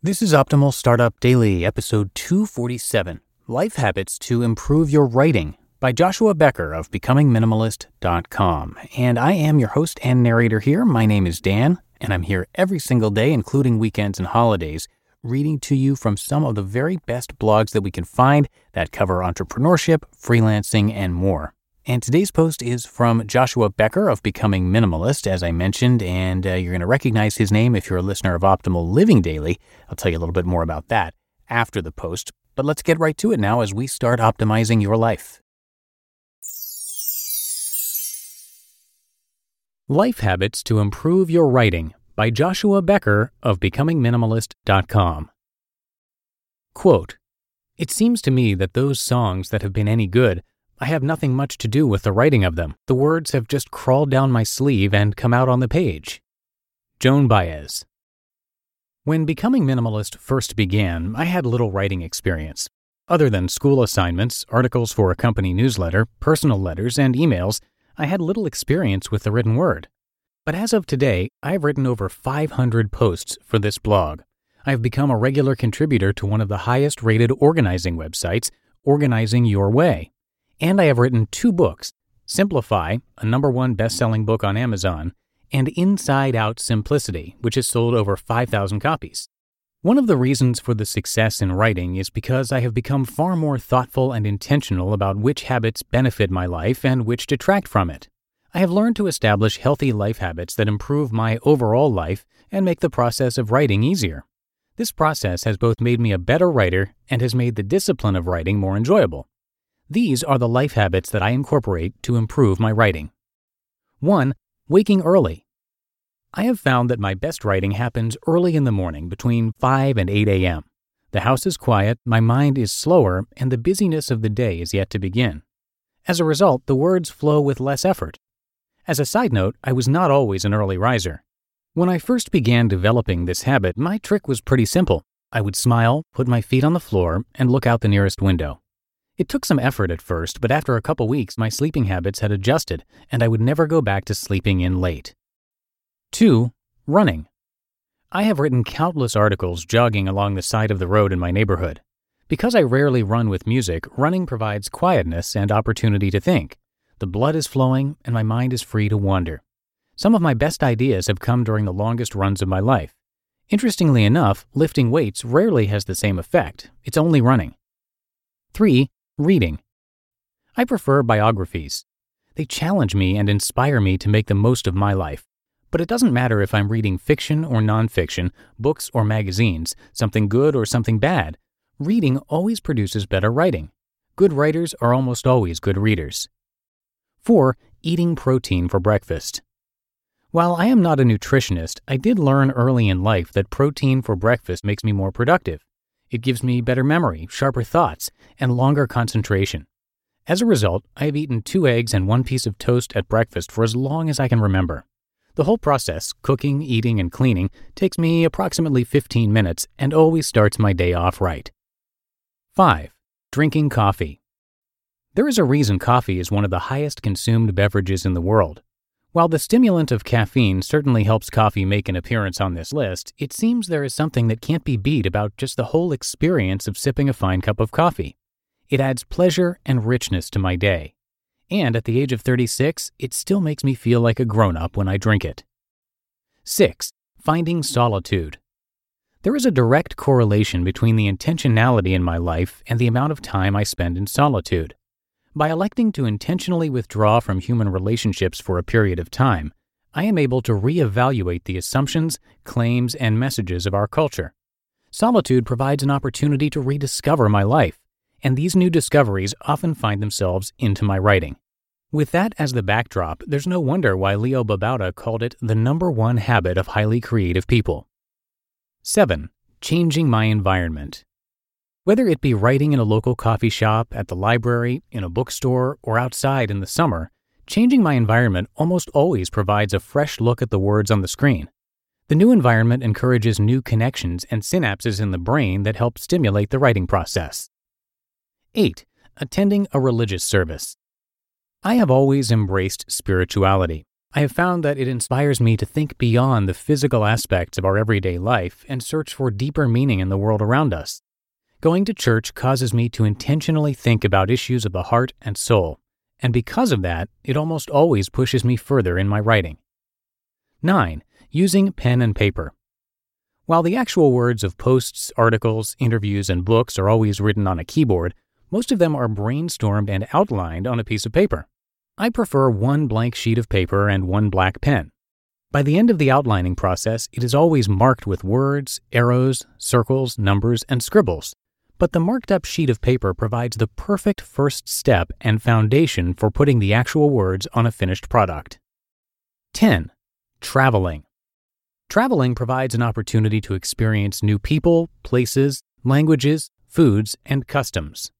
This is Optimal Startup Daily, episode 247 Life Habits to Improve Your Writing by Joshua Becker of BecomingMinimalist.com. And I am your host and narrator here. My name is Dan, and I'm here every single day, including weekends and holidays, reading to you from some of the very best blogs that we can find that cover entrepreneurship, freelancing, and more. And today's post is from Joshua Becker of Becoming Minimalist, as I mentioned, and uh, you're going to recognize his name if you're a listener of Optimal Living Daily. I'll tell you a little bit more about that after the post, but let's get right to it now as we start optimizing your life. Life Habits to Improve Your Writing by Joshua Becker of BecomingMinimalist.com. Quote, It seems to me that those songs that have been any good I have nothing much to do with the writing of them. The words have just crawled down my sleeve and come out on the page. Joan Baez. When becoming minimalist first began, I had little writing experience. Other than school assignments, articles for a company newsletter, personal letters, and emails, I had little experience with the written word. But as of today, I've written over 500 posts for this blog. I've become a regular contributor to one of the highest rated organizing websites, Organizing Your Way and I have written two books Simplify, a number one best selling book on Amazon, and Inside Out Simplicity, which has sold over 5,000 copies. One of the reasons for the success in writing is because I have become far more thoughtful and intentional about which habits benefit my life and which detract from it. I have learned to establish healthy life habits that improve my overall life and make the process of writing easier. This process has both made me a better writer and has made the discipline of writing more enjoyable. These are the life habits that I incorporate to improve my writing. 1. Waking early. I have found that my best writing happens early in the morning between 5 and 8 a.m. The house is quiet, my mind is slower, and the busyness of the day is yet to begin. As a result, the words flow with less effort. As a side note, I was not always an early riser. When I first began developing this habit, my trick was pretty simple. I would smile, put my feet on the floor, and look out the nearest window. It took some effort at first, but after a couple weeks, my sleeping habits had adjusted, and I would never go back to sleeping in late. 2. Running. I have written countless articles jogging along the side of the road in my neighborhood. Because I rarely run with music, running provides quietness and opportunity to think. The blood is flowing, and my mind is free to wander. Some of my best ideas have come during the longest runs of my life. Interestingly enough, lifting weights rarely has the same effect, it's only running. 3. Reading. I prefer biographies. They challenge me and inspire me to make the most of my life. But it doesn't matter if I'm reading fiction or nonfiction, books or magazines, something good or something bad. Reading always produces better writing. Good writers are almost always good readers. 4. Eating protein for breakfast. While I am not a nutritionist, I did learn early in life that protein for breakfast makes me more productive. It gives me better memory, sharper thoughts, and longer concentration. As a result, I have eaten two eggs and one piece of toast at breakfast for as long as I can remember. The whole process, cooking, eating, and cleaning, takes me approximately 15 minutes and always starts my day off right. 5. Drinking coffee. There is a reason coffee is one of the highest consumed beverages in the world. While the stimulant of caffeine certainly helps coffee make an appearance on this list, it seems there is something that can't be beat about just the whole experience of sipping a fine cup of coffee. It adds pleasure and richness to my day. And at the age of 36, it still makes me feel like a grown up when I drink it. 6. Finding solitude. There is a direct correlation between the intentionality in my life and the amount of time I spend in solitude. By electing to intentionally withdraw from human relationships for a period of time, I am able to reevaluate the assumptions, claims, and messages of our culture. Solitude provides an opportunity to rediscover my life, and these new discoveries often find themselves into my writing. With that as the backdrop, there's no wonder why Leo Babauta called it the number one habit of highly creative people. 7. Changing my environment. Whether it be writing in a local coffee shop, at the library, in a bookstore, or outside in the summer, changing my environment almost always provides a fresh look at the words on the screen. The new environment encourages new connections and synapses in the brain that help stimulate the writing process. 8. Attending a religious service. I have always embraced spirituality. I have found that it inspires me to think beyond the physical aspects of our everyday life and search for deeper meaning in the world around us. Going to church causes me to intentionally think about issues of the heart and soul, and because of that, it almost always pushes me further in my writing. 9. Using pen and paper. While the actual words of posts, articles, interviews, and books are always written on a keyboard, most of them are brainstormed and outlined on a piece of paper. I prefer one blank sheet of paper and one black pen. By the end of the outlining process, it is always marked with words, arrows, circles, numbers, and scribbles but the marked up sheet of paper provides the perfect first step and foundation for putting the actual words on a finished product. 10. Traveling. Traveling provides an opportunity to experience new people, places, languages, foods, and customs.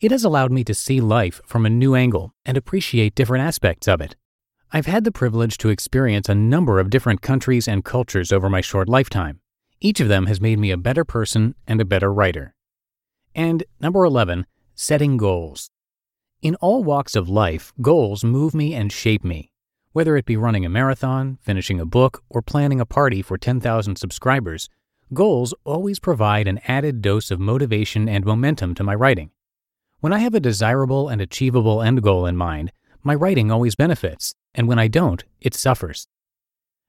It has allowed me to see life from a new angle and appreciate different aspects of it. I've had the privilege to experience a number of different countries and cultures over my short lifetime. Each of them has made me a better person and a better writer. And number 11, setting goals. In all walks of life, goals move me and shape me. Whether it be running a marathon, finishing a book, or planning a party for 10,000 subscribers, goals always provide an added dose of motivation and momentum to my writing. When I have a desirable and achievable end goal in mind, my writing always benefits, and when I don't, it suffers.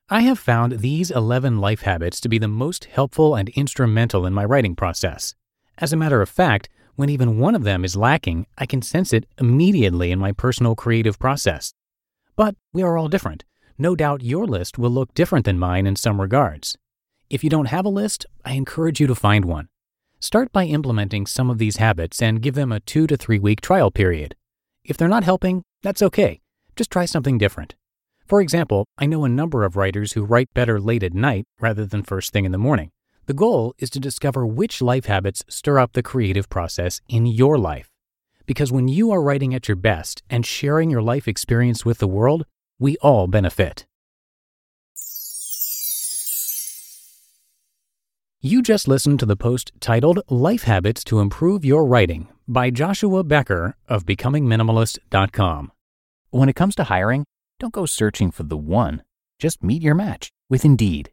I have found these 11 life habits to be the most helpful and instrumental in my writing process. As a matter of fact, when even one of them is lacking, I can sense it immediately in my personal creative process. But we are all different. No doubt your list will look different than mine in some regards. If you don't have a list, I encourage you to find one. Start by implementing some of these habits and give them a two to three week trial period. If they're not helping, that's okay. Just try something different. For example, I know a number of writers who write better late at night rather than first thing in the morning. The goal is to discover which life habits stir up the creative process in your life. Because when you are writing at your best and sharing your life experience with the world, we all benefit. You just listened to the post titled Life Habits to Improve Your Writing by Joshua Becker of BecomingMinimalist.com. When it comes to hiring, don't go searching for the one, just meet your match with Indeed.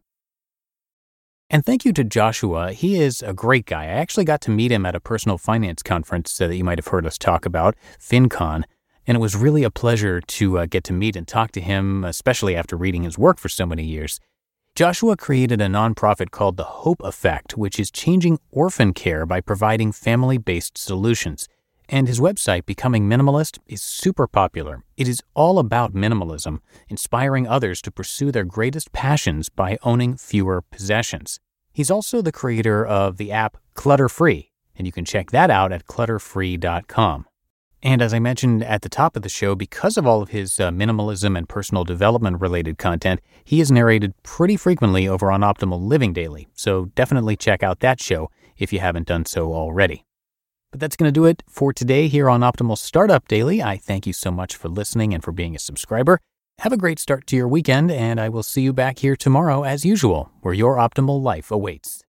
And thank you to Joshua. He is a great guy. I actually got to meet him at a personal finance conference that you might have heard us talk about, FinCon. And it was really a pleasure to uh, get to meet and talk to him, especially after reading his work for so many years. Joshua created a nonprofit called The Hope Effect, which is changing orphan care by providing family based solutions. And his website, Becoming Minimalist, is super popular. It is all about minimalism, inspiring others to pursue their greatest passions by owning fewer possessions. He's also the creator of the app Clutter Free, and you can check that out at clutterfree.com. And as I mentioned at the top of the show, because of all of his uh, minimalism and personal development related content, he is narrated pretty frequently over on Optimal Living Daily. So definitely check out that show if you haven't done so already. But that's going to do it for today here on Optimal Startup Daily. I thank you so much for listening and for being a subscriber. Have a great start to your weekend, and I will see you back here tomorrow as usual, where your optimal life awaits.